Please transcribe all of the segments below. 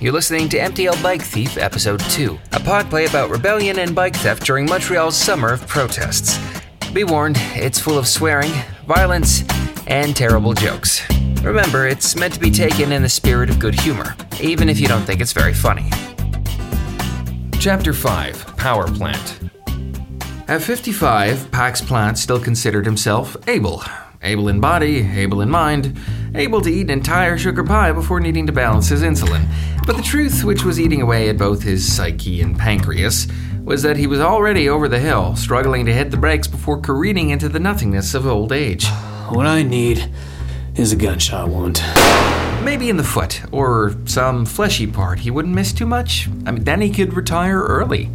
You're listening to MTL Bike Thief, Episode 2, a podplay about rebellion and bike theft during Montreal's summer of protests. Be warned, it's full of swearing, violence, and terrible jokes. Remember, it's meant to be taken in the spirit of good humor, even if you don't think it's very funny. Chapter 5 Power Plant At 55, Pax Plant still considered himself able. Able in body, able in mind, able to eat an entire sugar pie before needing to balance his insulin. But the truth, which was eating away at both his psyche and pancreas, was that he was already over the hill, struggling to hit the brakes before careening into the nothingness of old age. What I need is a gunshot wound. Maybe in the foot, or some fleshy part he wouldn't miss too much. I mean, then he could retire early.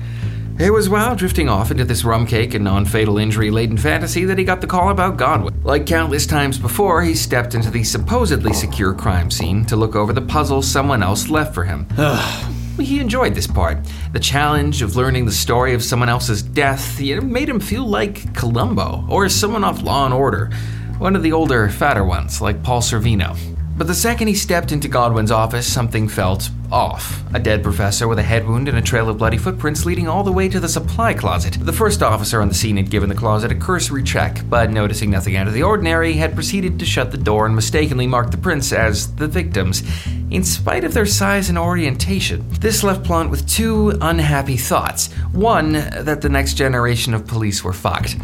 It was while drifting off into this rum cake and non fatal injury laden fantasy that he got the call about Godwin. Like countless times before, he stepped into the supposedly secure crime scene to look over the puzzle someone else left for him. he enjoyed this part. The challenge of learning the story of someone else's death you know, made him feel like Columbo, or someone off Law and Order, one of the older, fatter ones, like Paul Sorvino. But the second he stepped into Godwin's office, something felt off. A dead professor with a head wound and a trail of bloody footprints leading all the way to the supply closet. The first officer on the scene had given the closet a cursory check, but noticing nothing out of the ordinary, had proceeded to shut the door and mistakenly marked the prints as the victims, in spite of their size and orientation. This left Plant with two unhappy thoughts. One, that the next generation of police were fucked.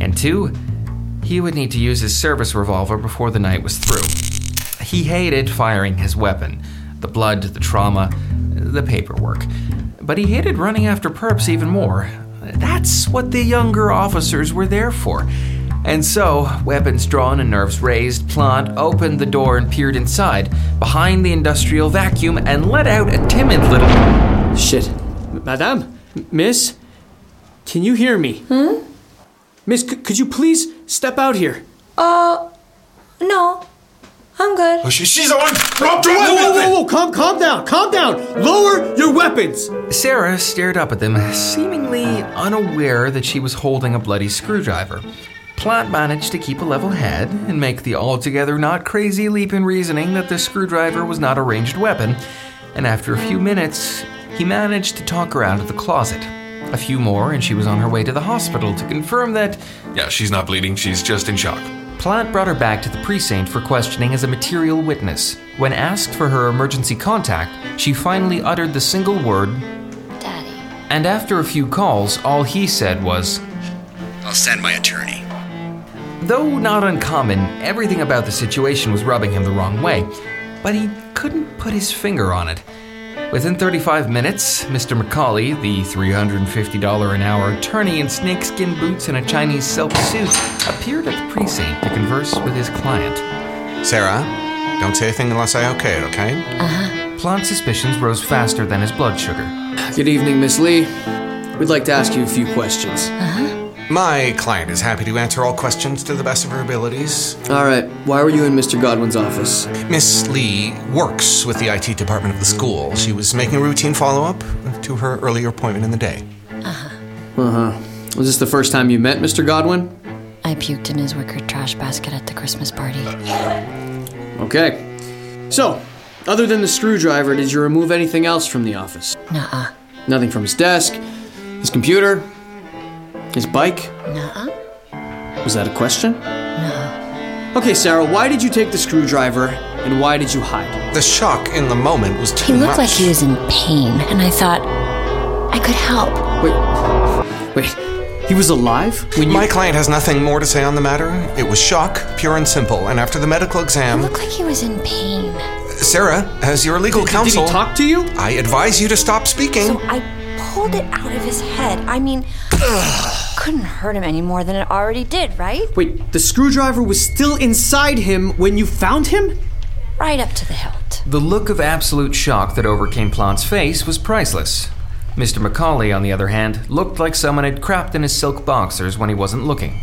And two, he would need to use his service revolver before the night was through. He hated firing his weapon the blood, the trauma, the paperwork. But he hated running after perps even more. That's what the younger officers were there for. And so, weapons drawn and nerves raised, Plant opened the door and peered inside, behind the industrial vacuum, and let out a timid little. Shit. Madame? Miss? Can you hear me? Hmm? Miss, c- could you please step out here? Uh, no. I'm good. Oh, she, she's on. Drop the Whoa, weapon. whoa, whoa, whoa, calm, calm down, calm down. Lower your weapons. Sarah stared up at them, seemingly unaware that she was holding a bloody screwdriver. Plant managed to keep a level head and make the altogether not crazy leap in reasoning that the screwdriver was not a ranged weapon, and after a few minutes, he managed to talk her out of the closet. A few more, and she was on her way to the hospital to confirm that Yeah, she's not bleeding. She's just in shock. Plant brought her back to the precinct for questioning as a material witness. When asked for her emergency contact, she finally uttered the single word, Daddy. and after a few calls, all he said was, I'll send my attorney. Though not uncommon, everything about the situation was rubbing him the wrong way, but he couldn't put his finger on it. Within 35 minutes, Mr. McCauley, the $350 an hour attorney in snakeskin boots and a Chinese silk suit, appeared at the precinct to converse with his client. Sarah, don't say a thing unless I okay it, okay? Uh huh. Plant's suspicions rose faster than his blood sugar. Good evening, Miss Lee. We'd like to ask you a few questions. My client is happy to answer all questions to the best of her abilities. All right, why were you in Mr. Godwin's office? Miss Lee works with the IT department of the school. She was making a routine follow up to her earlier appointment in the day. Uh huh. Uh huh. Was this the first time you met Mr. Godwin? I puked in his wicker trash basket at the Christmas party. Okay. So, other than the screwdriver, did you remove anything else from the office? Nuh-uh. Nothing from his desk, his computer, his bike? Nuh-uh. Was that a question? No. Okay, Sarah, why did you take the screwdriver and why did you hide? The shock in the moment was too He looked much. like he was in pain, and I thought I could help. Wait, wait, he was alive when you. My client has nothing more to say on the matter. It was shock, pure and simple. And after the medical exam. He exam, looked like he was in pain. Sarah, as your legal did counsel, he talk to you? I advise you to stop speaking. So I pulled it out of his head. I mean, couldn't hurt him any more than it already did, right? Wait, the screwdriver was still inside him when you found him? Right up to the hilt. The look of absolute shock that overcame Plant's face was priceless. Mr. Macaulay, on the other hand, looked like someone had crapped in his silk boxers when he wasn't looking.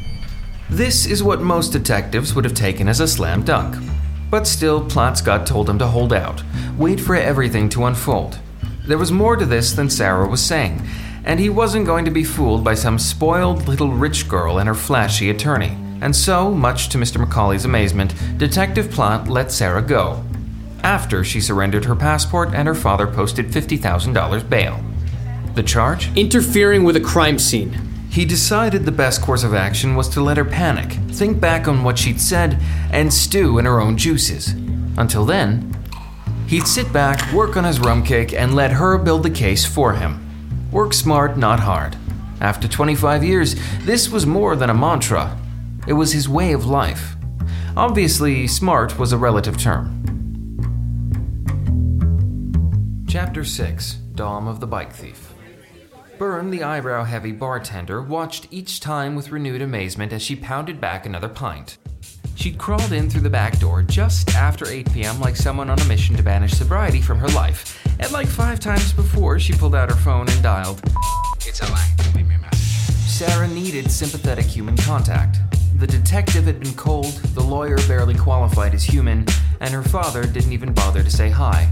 This is what most detectives would have taken as a slam dunk. But still, Plant's gut told him to hold out, wait for everything to unfold. There was more to this than Sarah was saying, and he wasn't going to be fooled by some spoiled little rich girl and her flashy attorney. And so, much to Mr. Macaulay's amazement, Detective Plant let Sarah go. after she surrendered her passport and her father posted $50,000 bail. The charge? Interfering with a crime scene. He decided the best course of action was to let her panic, think back on what she'd said, and stew in her own juices. Until then, he'd sit back, work on his rum cake, and let her build the case for him. Work smart, not hard. After 25 years, this was more than a mantra, it was his way of life. Obviously, smart was a relative term. Chapter 6 Dom of the Bike Thief. Byrne, the eyebrow heavy bartender, watched each time with renewed amazement as she pounded back another pint. She'd crawled in through the back door just after 8 p.m., like someone on a mission to banish sobriety from her life. And like five times before, she pulled out her phone and dialed. It's a lie. Leave me a message. Sarah needed sympathetic human contact. The detective had been cold, the lawyer barely qualified as human, and her father didn't even bother to say hi.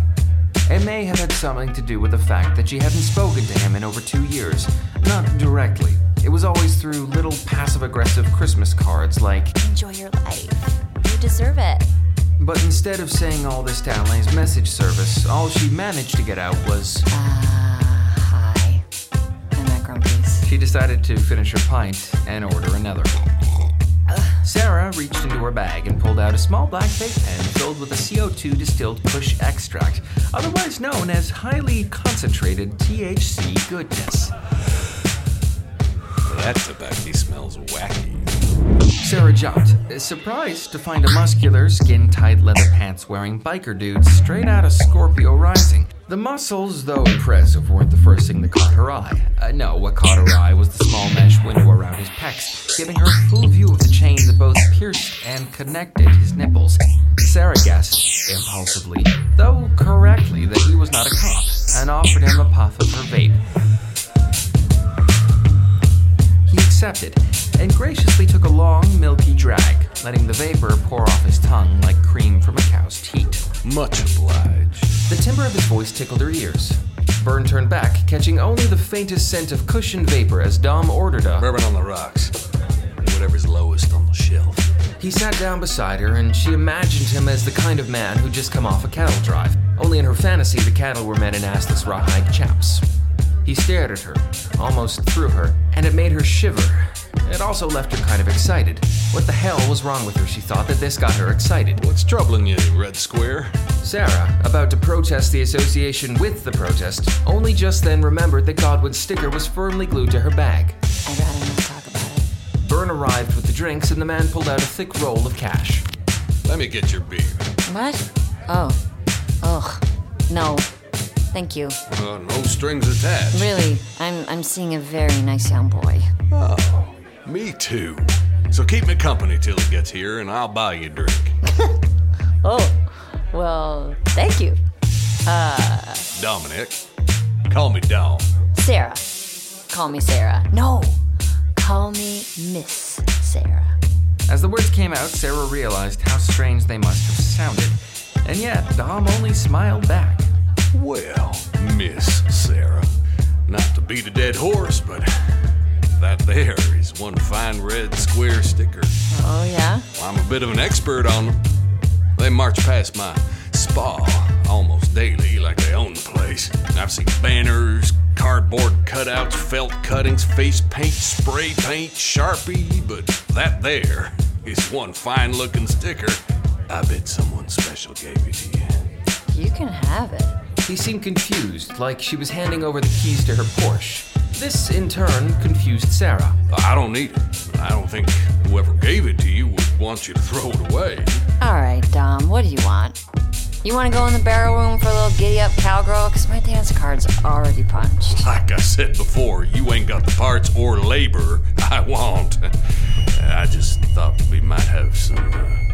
It may have had something to do with the fact that she hadn't spoken to him in over two years. Not directly. It was always through little passive aggressive Christmas cards like, Enjoy your life. You deserve it. but instead of saying all this to Alain's message service, all she managed to get out was, Uh, hi. I'm at Grumpy's. she decided to finish her pint and order another. Sarah reached into her bag and pulled out a small black vape pen filled with a CO2 distilled Kush extract, otherwise known as highly concentrated THC goodness. That tobacco smells wacky. Sarah jumped, surprised to find a muscular, skin tight leather pants wearing biker dude straight out of Scorpio Rising. The muscles, though impressive, weren't the first thing that caught her eye. Uh, no, what caught her eye was the small mesh window around his pecs, giving her a full view of the chain that both pierced and connected his nipples. Sarah guessed, impulsively, though correctly, that he was not a cop, and offered him a puff of her vape. Accepted and graciously took a long, milky drag, letting the vapor pour off his tongue like cream from a cow's teat. Much obliged. The timbre of his voice tickled her ears. Byrne turned back, catching only the faintest scent of cushion vapor as Dom ordered a. Bourbon on the rocks. Whatever's lowest on the shelf. He sat down beside her, and she imagined him as the kind of man who'd just come off a cattle drive. Only in her fantasy, the cattle were men in assless rawhide chaps. He stared at her, almost through her, and it made her shiver. It also left her kind of excited. What the hell was wrong with her, she thought, that this got her excited? What's troubling you, Red Square? Sarah, about to protest the association with the protest, only just then remembered that Godwin's sticker was firmly glued to her bag. I'd rather not talk about it. Byrne arrived with the drinks, and the man pulled out a thick roll of cash. Let me get your beer. What? Oh. Ugh. No. Thank you. Uh, no strings attached. Really, I'm I'm seeing a very nice young boy. Oh, me too. So keep me company till he gets here, and I'll buy you a drink. Oh. Well, thank you. Dominic, call me Dom. Sarah. Call me Sarah. No. Call me Miss Sarah. As the words came out, Sarah realized how strange they must have sounded. And yet, Dom only smiled back. Well, Miss Sarah. Not to beat a dead horse, but that there is one fine red square sticker. Oh, yeah? I'm a bit of an expert on them. They march past my spa almost daily like they own the place. I've seen banners, cardboard cutouts, felt cuttings, face paint, spray paint, Sharpie, but that there is one fine looking sticker. I bet someone special gave it to you. You can have it. He seemed confused, like she was handing over the keys to her Porsche. This, in turn, confused Sarah. I don't need it. I don't think whoever gave it to you would want you to throw it away. All right, Dom, what do you want? You want to go in the barrel room for a little giddy up cowgirl? Because my dance card's already punched. Like I said before, you ain't got the parts or labor I want. I just thought we might have some uh,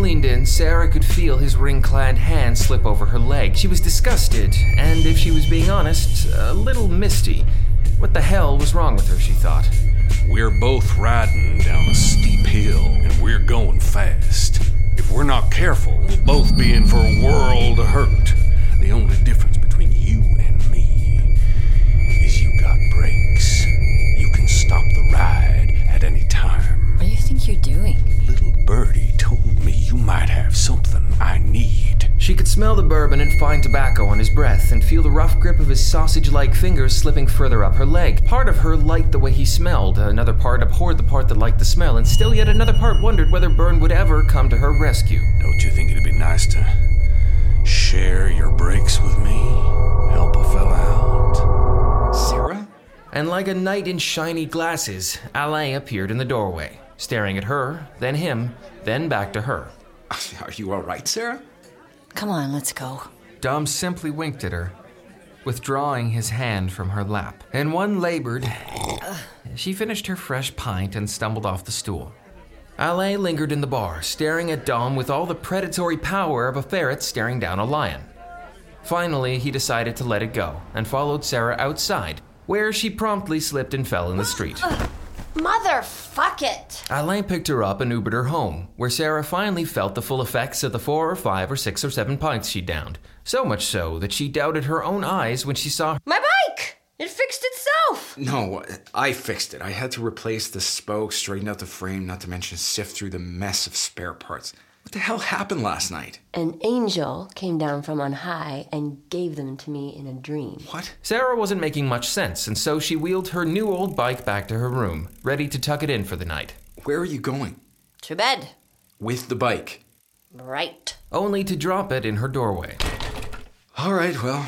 Leaned in, Sarah could feel his ring clad hand slip over her leg. She was disgusted, and if she was being honest, a little misty. What the hell was wrong with her, she thought. We're both riding down a steep hill, and we're going fast. If we're not careful, we'll both be in for a world of hurt. The only difference smell the bourbon and fine tobacco on his breath, and feel the rough grip of his sausage like fingers slipping further up her leg. Part of her liked the way he smelled, another part abhorred the part that liked the smell, and still yet another part wondered whether Byrne would ever come to her rescue. Don't you think it'd be nice to share your breaks with me? Help a fella out? Sarah? And like a knight in shiny glasses, Alain appeared in the doorway, staring at her, then him, then back to her. Are you all right, Sarah? Come on, let's go. Dom simply winked at her, withdrawing his hand from her lap. And one labored. She finished her fresh pint and stumbled off the stool. Alain lingered in the bar, staring at Dom with all the predatory power of a ferret staring down a lion. Finally, he decided to let it go and followed Sarah outside, where she promptly slipped and fell in the street. Uh, Motherfuck it! Alain picked her up and Ubered her home, where Sarah finally felt the full effects of the four or five or six or seven pints she'd downed. So much so that she doubted her own eyes when she saw My bike! It fixed itself! No, I fixed it. I had to replace the spokes, straighten out the frame, not to mention sift through the mess of spare parts. What the hell happened last night? An angel came down from on high and gave them to me in a dream. What? Sarah wasn't making much sense, and so she wheeled her new old bike back to her room, ready to tuck it in for the night. Where are you going? To bed. With the bike. Right. Only to drop it in her doorway. All right, well,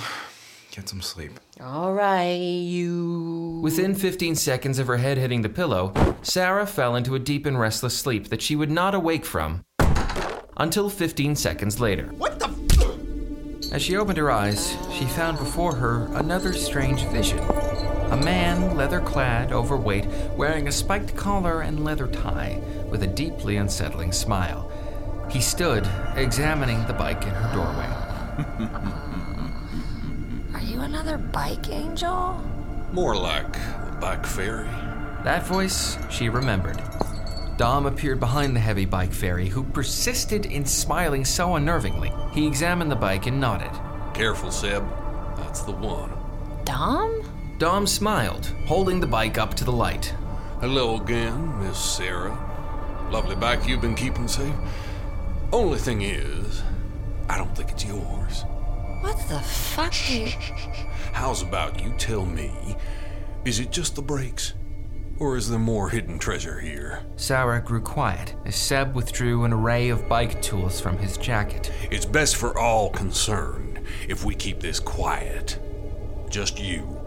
get some sleep. All right, you. Within 15 seconds of her head hitting the pillow, Sarah fell into a deep and restless sleep that she would not awake from until 15 seconds later. What the? As she opened her eyes, she found before her another strange vision. A man, leather clad, overweight, wearing a spiked collar and leather tie, with a deeply unsettling smile. He stood, examining the bike in her doorway. Are you another bike angel? More like the bike fairy. That voice she remembered. Dom appeared behind the heavy bike fairy, who persisted in smiling so unnervingly. He examined the bike and nodded. Careful, Seb. That's the one. Dom? Dom smiled, holding the bike up to the light. Hello again, Miss Sarah. Lovely bike you've been keeping safe. Only thing is, I don't think it's yours. What the fuck. How's about you tell me, is it just the brakes? Or is there more hidden treasure here? Sarah grew quiet as Seb withdrew an array of bike tools from his jacket. It's best for all concerned if we keep this quiet. Just you,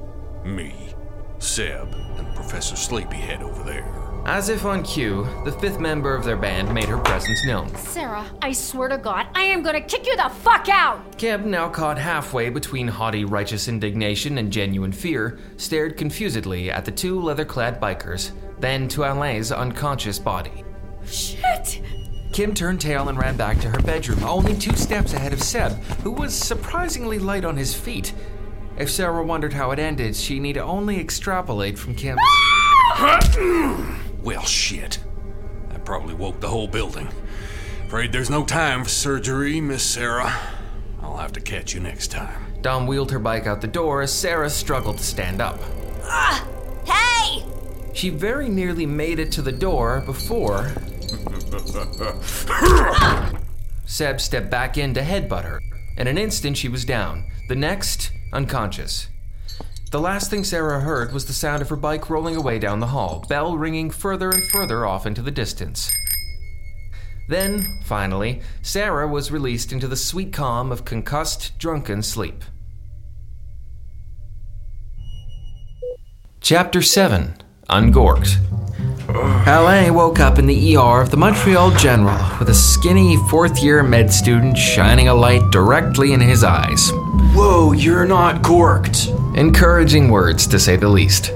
me, Seb, and Professor Sleepyhead over there. As if on cue, the fifth member of their band made her presence known. Sarah, I swear to God, I am gonna kick you the fuck out! Keb, now caught halfway between haughty righteous indignation and genuine fear, stared confusedly at the two leather clad bikers, then to Alain's unconscious body. Shit! Kim turned tail and ran back to her bedroom, only two steps ahead of Seb, who was surprisingly light on his feet. If Sarah wondered how it ended, she need only extrapolate from Kim's. Ah! Well, shit. That probably woke the whole building. Afraid there's no time for surgery, Miss Sarah. I'll have to catch you next time. Dom wheeled her bike out the door as Sarah struggled to stand up. Ah! Hey! She very nearly made it to the door before. Seb stepped back in to headbutt her. In an instant, she was down. The next, unconscious. The last thing Sarah heard was the sound of her bike rolling away down the hall, bell ringing further and further off into the distance. Then, finally, Sarah was released into the sweet calm of concussed, drunken sleep. Chapter 7 Ungorked. Alain woke up in the ER of the Montreal General with a skinny fourth year med student shining a light directly in his eyes. Whoa, you're not gorked. Encouraging words, to say the least.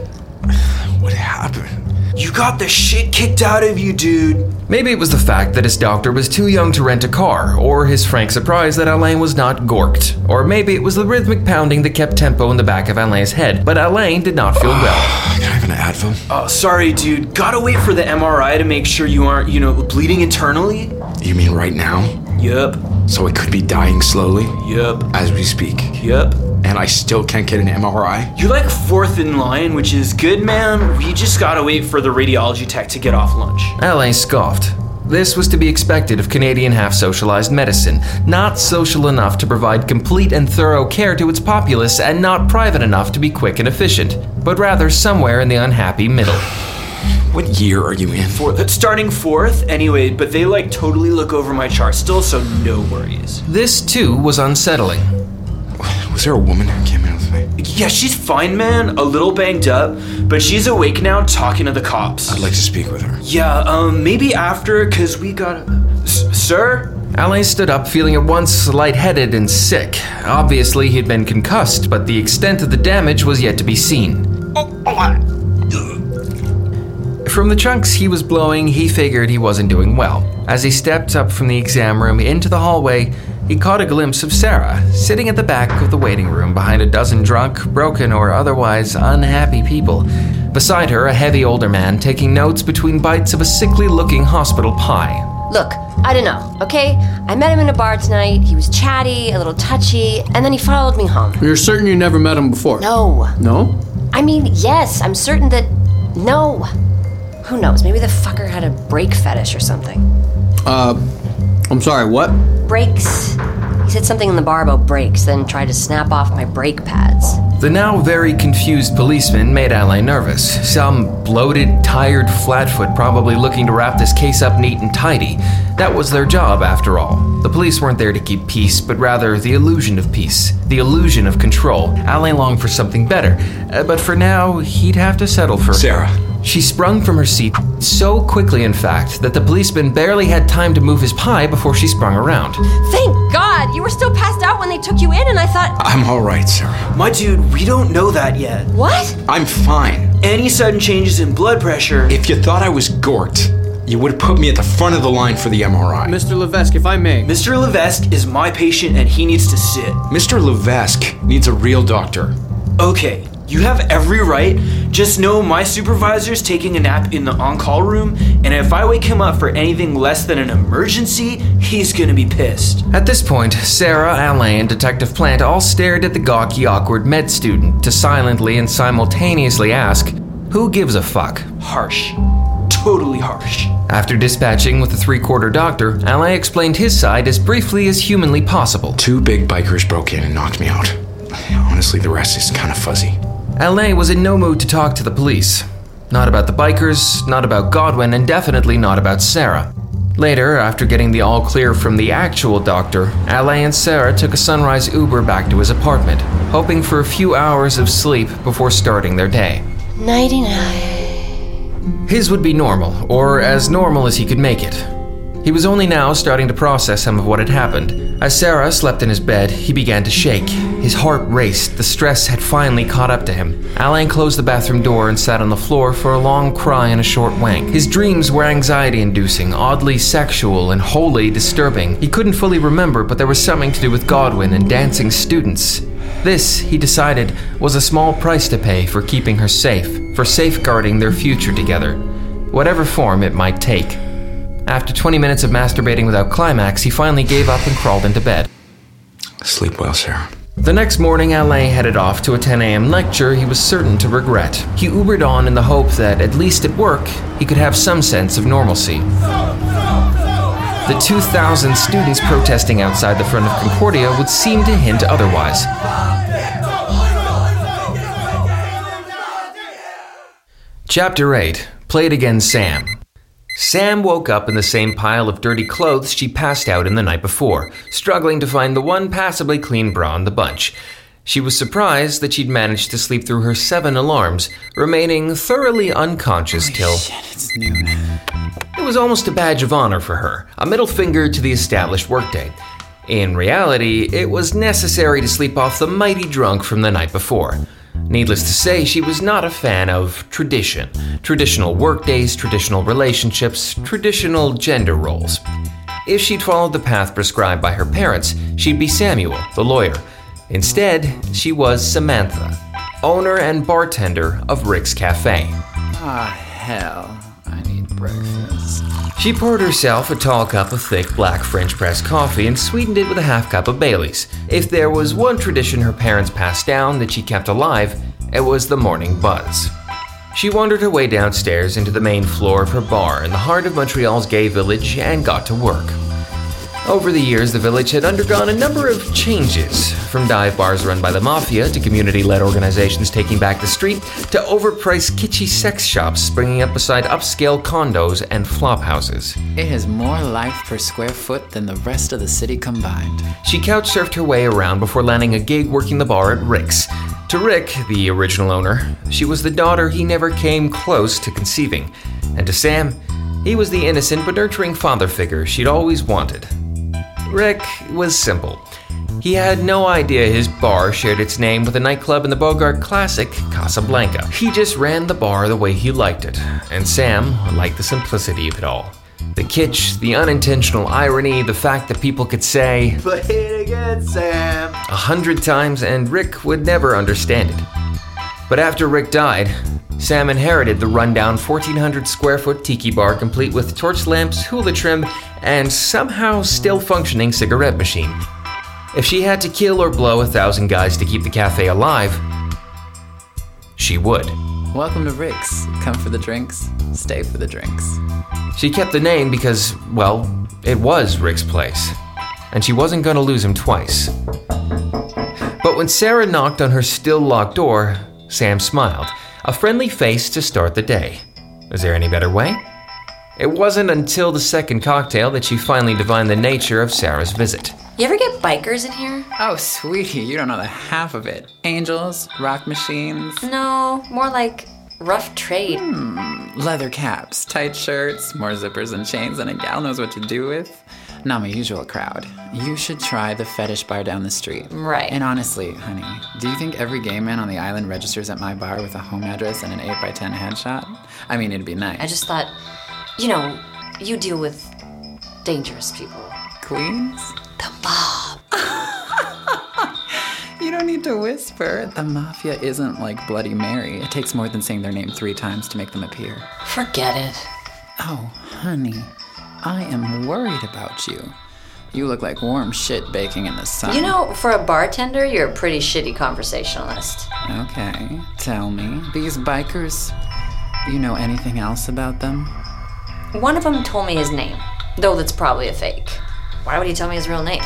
What happened? You got the shit kicked out of you, dude. Maybe it was the fact that his doctor was too young to rent a car, or his frank surprise that Alain was not gorked, or maybe it was the rhythmic pounding that kept tempo in the back of Alain's head, but Alain did not feel well. Can I have an Advil? Oh, uh, sorry, dude. Gotta wait for the MRI to make sure you aren't, you know, bleeding internally? You mean right now? Yup. So I could be dying slowly Yup. as we speak. Yup. And I still can't get an MRI? You're like fourth in line, which is good, man. We just gotta wait for the radiology tech to get off lunch. Alain scoffed. This was to be expected of Canadian half socialized medicine, not social enough to provide complete and thorough care to its populace, and not private enough to be quick and efficient, but rather somewhere in the unhappy middle. What year are you in? Fourth, starting fourth, anyway, but they like totally look over my chart still, so no worries. This, too, was unsettling. Was there a woman who came in with me? Yeah, she's fine, man. A little banged up, but she's awake now talking to the cops. I'd like to speak with her. Yeah, um, maybe after, cause we got. S- sir? Alain stood up, feeling at once lightheaded and sick. Obviously, he'd been concussed, but the extent of the damage was yet to be seen. From the chunks he was blowing, he figured he wasn't doing well. As he stepped up from the exam room into the hallway, he caught a glimpse of Sarah, sitting at the back of the waiting room behind a dozen drunk, broken, or otherwise unhappy people. Beside her, a heavy older man taking notes between bites of a sickly looking hospital pie. Look, I don't know, okay? I met him in a bar tonight. He was chatty, a little touchy, and then he followed me home. You're certain you never met him before? No. No? I mean, yes, I'm certain that. No. Who knows? Maybe the fucker had a brake fetish or something. Uh, I'm sorry, what? Brakes. He said something in the bar about brakes, then tried to snap off my brake pads. The now very confused policeman made Alain nervous. Some bloated, tired flatfoot probably looking to wrap this case up neat and tidy. That was their job, after all. The police weren't there to keep peace, but rather the illusion of peace, the illusion of control. Alain longed for something better, uh, but for now, he'd have to settle for. Sarah. She sprung from her seat so quickly, in fact, that the policeman barely had time to move his pie before she sprung around. Thank God! You were still passed out when they took you in, and I thought. I'm all right, Sarah. My dude, we don't know that yet. What? I'm fine. Any sudden changes in blood pressure. If you thought I was Gort, you would have put me at the front of the line for the MRI. Mr. Levesque, if I may. Mr. Levesque is my patient and he needs to sit. Mr. Levesque needs a real doctor. Okay, you have every right. Just know my supervisor's taking a nap in the on call room, and if I wake him up for anything less than an emergency, he's gonna be pissed. At this point, Sarah, Alain, and Detective Plant all stared at the gawky, awkward med student to silently and simultaneously ask, Who gives a fuck? Harsh. Totally harsh. After dispatching with the three quarter doctor, Alain explained his side as briefly as humanly possible. Two big bikers broke in and knocked me out. Honestly, the rest is kind of fuzzy. Alain was in no mood to talk to the police. Not about the bikers, not about Godwin, and definitely not about Sarah. Later, after getting the all clear from the actual doctor, Alain and Sarah took a sunrise Uber back to his apartment, hoping for a few hours of sleep before starting their day. Nighty night. His would be normal, or as normal as he could make it. He was only now starting to process some of what had happened. As Sarah slept in his bed, he began to shake. His heart raced. The stress had finally caught up to him. Alain closed the bathroom door and sat on the floor for a long cry and a short wank. His dreams were anxiety inducing, oddly sexual, and wholly disturbing. He couldn't fully remember, but there was something to do with Godwin and dancing students. This, he decided, was a small price to pay for keeping her safe, for safeguarding their future together, whatever form it might take. After 20 minutes of masturbating without climax, he finally gave up and crawled into bed. Sleep well, Sarah. The next morning, Alain headed off to a 10 a.m. lecture he was certain to regret. He Ubered on in the hope that, at least at work, he could have some sense of normalcy. The 2,000 students protesting outside the front of Concordia would seem to hint otherwise. Chapter 8 Played Again Sam. Sam woke up in the same pile of dirty clothes she passed out in the night before, struggling to find the one passably clean bra in the bunch. She was surprised that she'd managed to sleep through her seven alarms, remaining thoroughly unconscious till. it's noon. It was almost a badge of honor for her, a middle finger to the established workday. In reality, it was necessary to sleep off the mighty drunk from the night before. Needless to say, she was not a fan of tradition traditional workdays, traditional relationships, traditional gender roles. If she'd followed the path prescribed by her parents, she'd be Samuel, the lawyer. Instead, she was Samantha, owner and bartender of Rick's Cafe. Ah, hell. Breakfast. She poured herself a tall cup of thick black French press coffee and sweetened it with a half cup of Bailey's. If there was one tradition her parents passed down that she kept alive, it was the morning buzz. She wandered her way downstairs into the main floor of her bar in the heart of Montreal's gay village and got to work. Over the years, the village had undergone a number of changes, from dive bars run by the mafia to community led organizations taking back the street to overpriced kitschy sex shops springing up beside upscale condos and flop houses. It has more life per square foot than the rest of the city combined. She couch surfed her way around before landing a gig working the bar at Rick's. To Rick, the original owner, she was the daughter he never came close to conceiving. And to Sam, he was the innocent but nurturing father figure she'd always wanted. Rick was simple. He had no idea his bar shared its name with a nightclub in the Bogart classic, Casablanca. He just ran the bar the way he liked it, and Sam liked the simplicity of it all. The kitsch, the unintentional irony, the fact that people could say, Play it again, Sam. a hundred times and Rick would never understand it. But after Rick died, Sam inherited the rundown 1400 square foot tiki bar complete with torch lamps, hula trim, and somehow still functioning cigarette machine. If she had to kill or blow a thousand guys to keep the cafe alive, she would. Welcome to Rick's. Come for the drinks, stay for the drinks. She kept the name because, well, it was Rick's place, and she wasn't going to lose him twice. But when Sarah knocked on her still locked door, Sam smiled, a friendly face to start the day. Is there any better way? It wasn't until the second cocktail that she finally divined the nature of Sarah's visit. You ever get bikers in here? Oh, sweetie, you don't know the half of it. Angels, rock machines, No, more like rough trade. Hmm, leather caps, tight shirts, more zippers and chains than a gal knows what to do with. Not my usual crowd. You should try the fetish bar down the street. Right. And honestly, honey, do you think every gay man on the island registers at my bar with a home address and an 8x10 headshot? I mean, it'd be nice. I just thought, you know, you deal with dangerous people. Queens? The mob. You don't need to whisper. The mafia isn't like Bloody Mary. It takes more than saying their name three times to make them appear. Forget it. Oh, honey, I am worried about you. You look like warm shit baking in the sun. You know, for a bartender, you're a pretty shitty conversationalist. Okay, tell me. These bikers, you know anything else about them? One of them told me his name, though that's probably a fake. Why would he tell me his real name?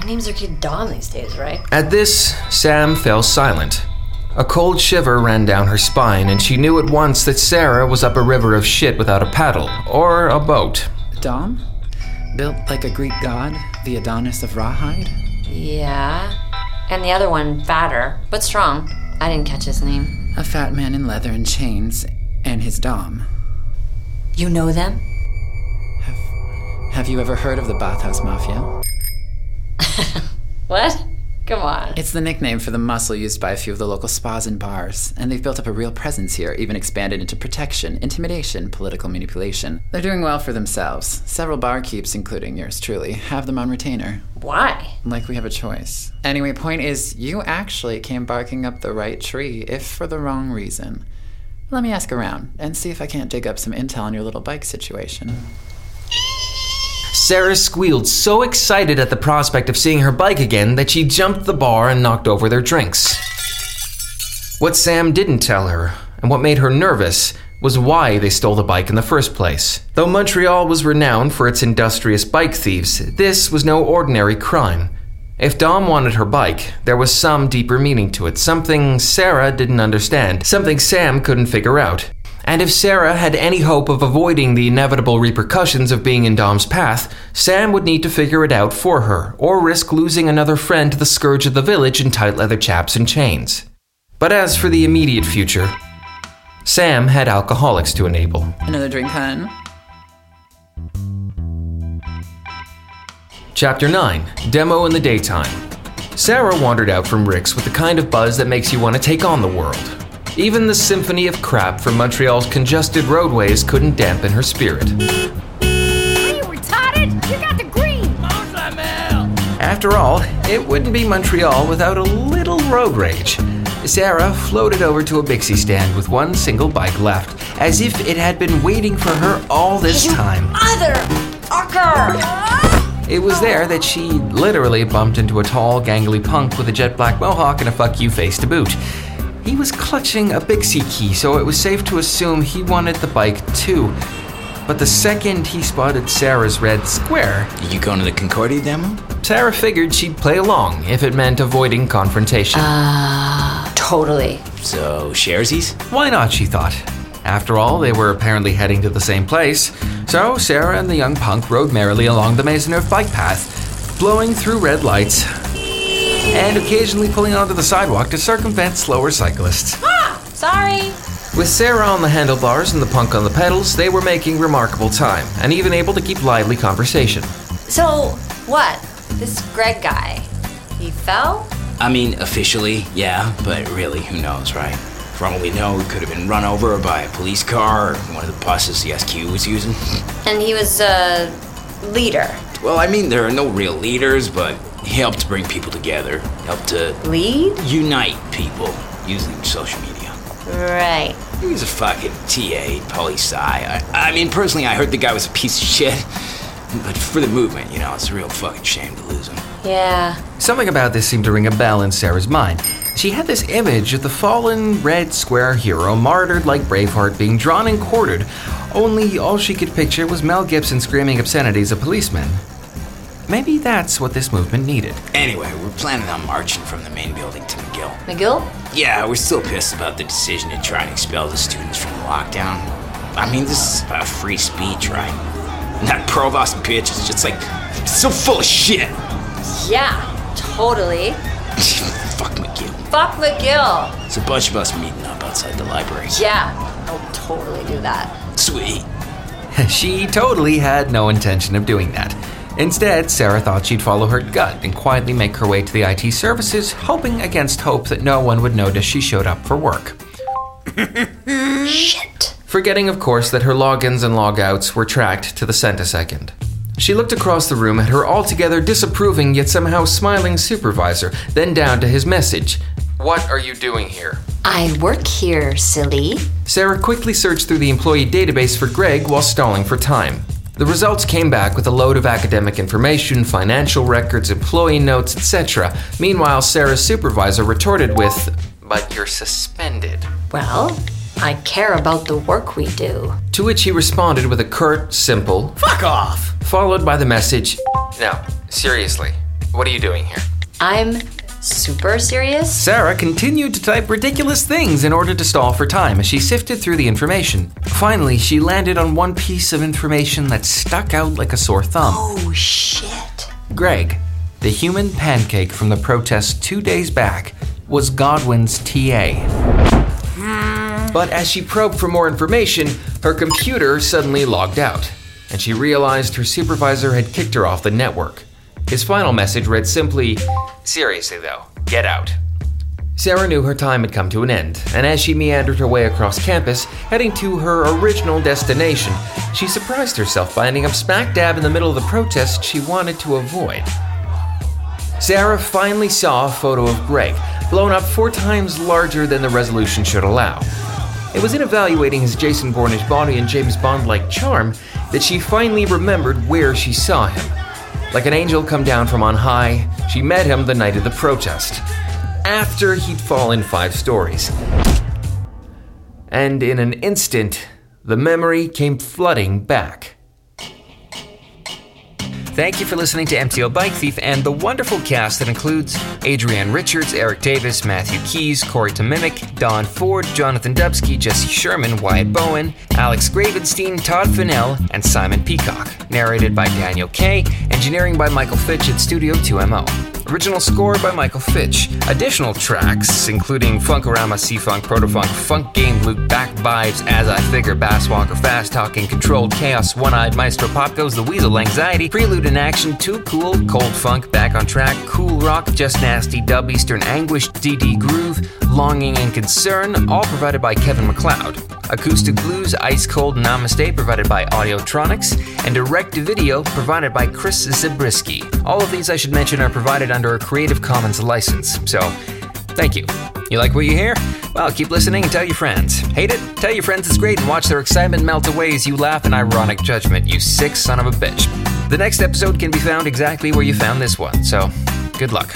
He names are kid Don these days, right? At this, Sam fell silent. A cold shiver ran down her spine, and she knew at once that Sarah was up a river of shit without a paddle or a boat. Dom? Built like a Greek god, the Adonis of Rawhide? Yeah. And the other one, fatter, but strong. I didn't catch his name. A fat man in leather and chains, and his Dom. You know them? Have you ever heard of the Bathhouse Mafia? What? Come on. It's the nickname for the muscle used by a few of the local spas and bars, and they've built up a real presence here, even expanded into protection, intimidation, political manipulation. They're doing well for themselves. Several barkeeps, including yours truly, have them on retainer. Why? Like we have a choice. Anyway, point is, you actually came barking up the right tree, if for the wrong reason. Let me ask around and see if I can't dig up some intel on your little bike situation. Sarah squealed, so excited at the prospect of seeing her bike again that she jumped the bar and knocked over their drinks. What Sam didn't tell her, and what made her nervous, was why they stole the bike in the first place. Though Montreal was renowned for its industrious bike thieves, this was no ordinary crime. If Dom wanted her bike, there was some deeper meaning to it, something Sarah didn't understand, something Sam couldn't figure out. And if Sarah had any hope of avoiding the inevitable repercussions of being in Dom's path, Sam would need to figure it out for her, or risk losing another friend to the scourge of the village in tight leather chaps and chains. But as for the immediate future, Sam had alcoholics to enable. Another drink, hun? Chapter 9 Demo in the Daytime. Sarah wandered out from Rick's with the kind of buzz that makes you want to take on the world. Even the symphony of crap from Montreal's congested roadways couldn't dampen her spirit. Are you retarded? You got the green. After all, it wouldn't be Montreal without a little road rage. Sarah floated over to a Bixi stand with one single bike left, as if it had been waiting for her all this time. Mother! Ucker! It was there that she literally bumped into a tall, gangly punk with a jet black mohawk and a fuck you face to boot. He was clutching a Bixi key, so it was safe to assume he wanted the bike too. But the second he spotted Sarah's red square, You going to the Concordia demo? Sarah figured she'd play along if it meant avoiding confrontation. Ah, Totally. So, sharesies? Why not, she thought. After all, they were apparently heading to the same place. So Sarah and the young punk rode merrily along the Maisonneuve bike path, blowing through red lights and occasionally pulling onto the sidewalk to circumvent slower cyclists. Sorry. With Sarah on the handlebars and the punk on the pedals, they were making remarkable time and even able to keep lively conversation. So, what? This Greg guy, he fell? I mean, officially, yeah, but really, who knows, right? For all we know, he could have been run over by a police car or one of the buses the SQ was using. And he was a leader. Well, I mean, there are no real leaders, but he helped bring people together, helped to Lead? unite people using social media. Right. He was a fucking TA, poli sci. I, I mean, personally, I heard the guy was a piece of shit. But for the movement, you know, it's a real fucking shame to lose him. Yeah. Something about this seemed to ring a bell in Sarah's mind. She had this image of the fallen red square hero martyred like Braveheart being drawn and quartered, only all she could picture was Mel Gibson screaming obscenities at policemen. Maybe that's what this movement needed. Anyway, we're planning on marching from the main building to McGill. McGill? Yeah, we're still pissed about the decision to try and expel the students from the lockdown. I mean, this is about free speech, right? And that provost bitch is just like so full of shit. Yeah, totally. Fuck McGill. Fuck McGill. It's a bunch of us meeting up outside the library. Yeah, I'll totally do that. Sweet. She totally had no intention of doing that. Instead, Sarah thought she'd follow her gut and quietly make her way to the IT services, hoping against hope that no one would notice she showed up for work. Shit. Forgetting, of course, that her logins and logouts were tracked to the centisecond. She looked across the room at her altogether disapproving yet somehow smiling supervisor, then down to his message What are you doing here? I work here, silly. Sarah quickly searched through the employee database for Greg while stalling for time. The results came back with a load of academic information, financial records, employee notes, etc. Meanwhile, Sarah's supervisor retorted with, But you're suspended. Well, I care about the work we do. To which he responded with a curt, simple, Fuck off! Followed by the message, No, seriously, what are you doing here? I'm super serious. Sarah continued to type ridiculous things in order to stall for time as she sifted through the information. Finally, she landed on one piece of information that stuck out like a sore thumb. Oh, shit. Greg, the human pancake from the protest two days back, was Godwin's TA. Hmm. But as she probed for more information, her computer suddenly logged out, and she realized her supervisor had kicked her off the network. His final message read simply, Seriously though, get out. Sarah knew her time had come to an end, and as she meandered her way across campus, heading to her original destination, she surprised herself by ending up smack dab in the middle of the protest she wanted to avoid. Sarah finally saw a photo of Greg, blown up four times larger than the resolution should allow. It was in evaluating his Jason Bourne-ish body and James Bond-like charm that she finally remembered where she saw him. Like an angel come down from on high, she met him the night of the protest, after he'd fallen five stories. And in an instant, the memory came flooding back. Thank you for listening to MTL Bike Thief and the wonderful cast that includes Adrienne Richards, Eric Davis, Matthew Keys, Corey Tomimic, Don Ford, Jonathan Dubsky, Jesse Sherman, Wyatt Bowen, Alex Gravenstein, Todd Fennell, and Simon Peacock. Narrated by Daniel Kay, engineering by Michael Fitch at Studio 2MO. Original score by Michael Fitch. Additional tracks, including Funkorama, C-Funk, Protofunk, Funk Game Loop, Bass Vibes, As I Figure, Bass Walker, Fast Talking, Controlled Chaos, One-Eyed Maestro, Pop Goes the Weasel, Anxiety, Prelude in Action, Too Cool, Cold Funk, Back on Track, Cool Rock, Just Nasty, Dub Eastern Anguish, DD Groove, Longing and Concern, all provided by Kevin MacLeod. Acoustic Blues, Ice Cold Namaste, provided by Audiotronics, and Direct Video, provided by Chris Zabriskie. All of these, I should mention, are provided under a Creative Commons license, so thank you. You like what you hear? Well, keep listening and tell your friends. Hate it? Tell your friends it's great and watch their excitement melt away as you laugh in ironic judgment, you sick son of a bitch. The next episode can be found exactly where you found this one, so good luck.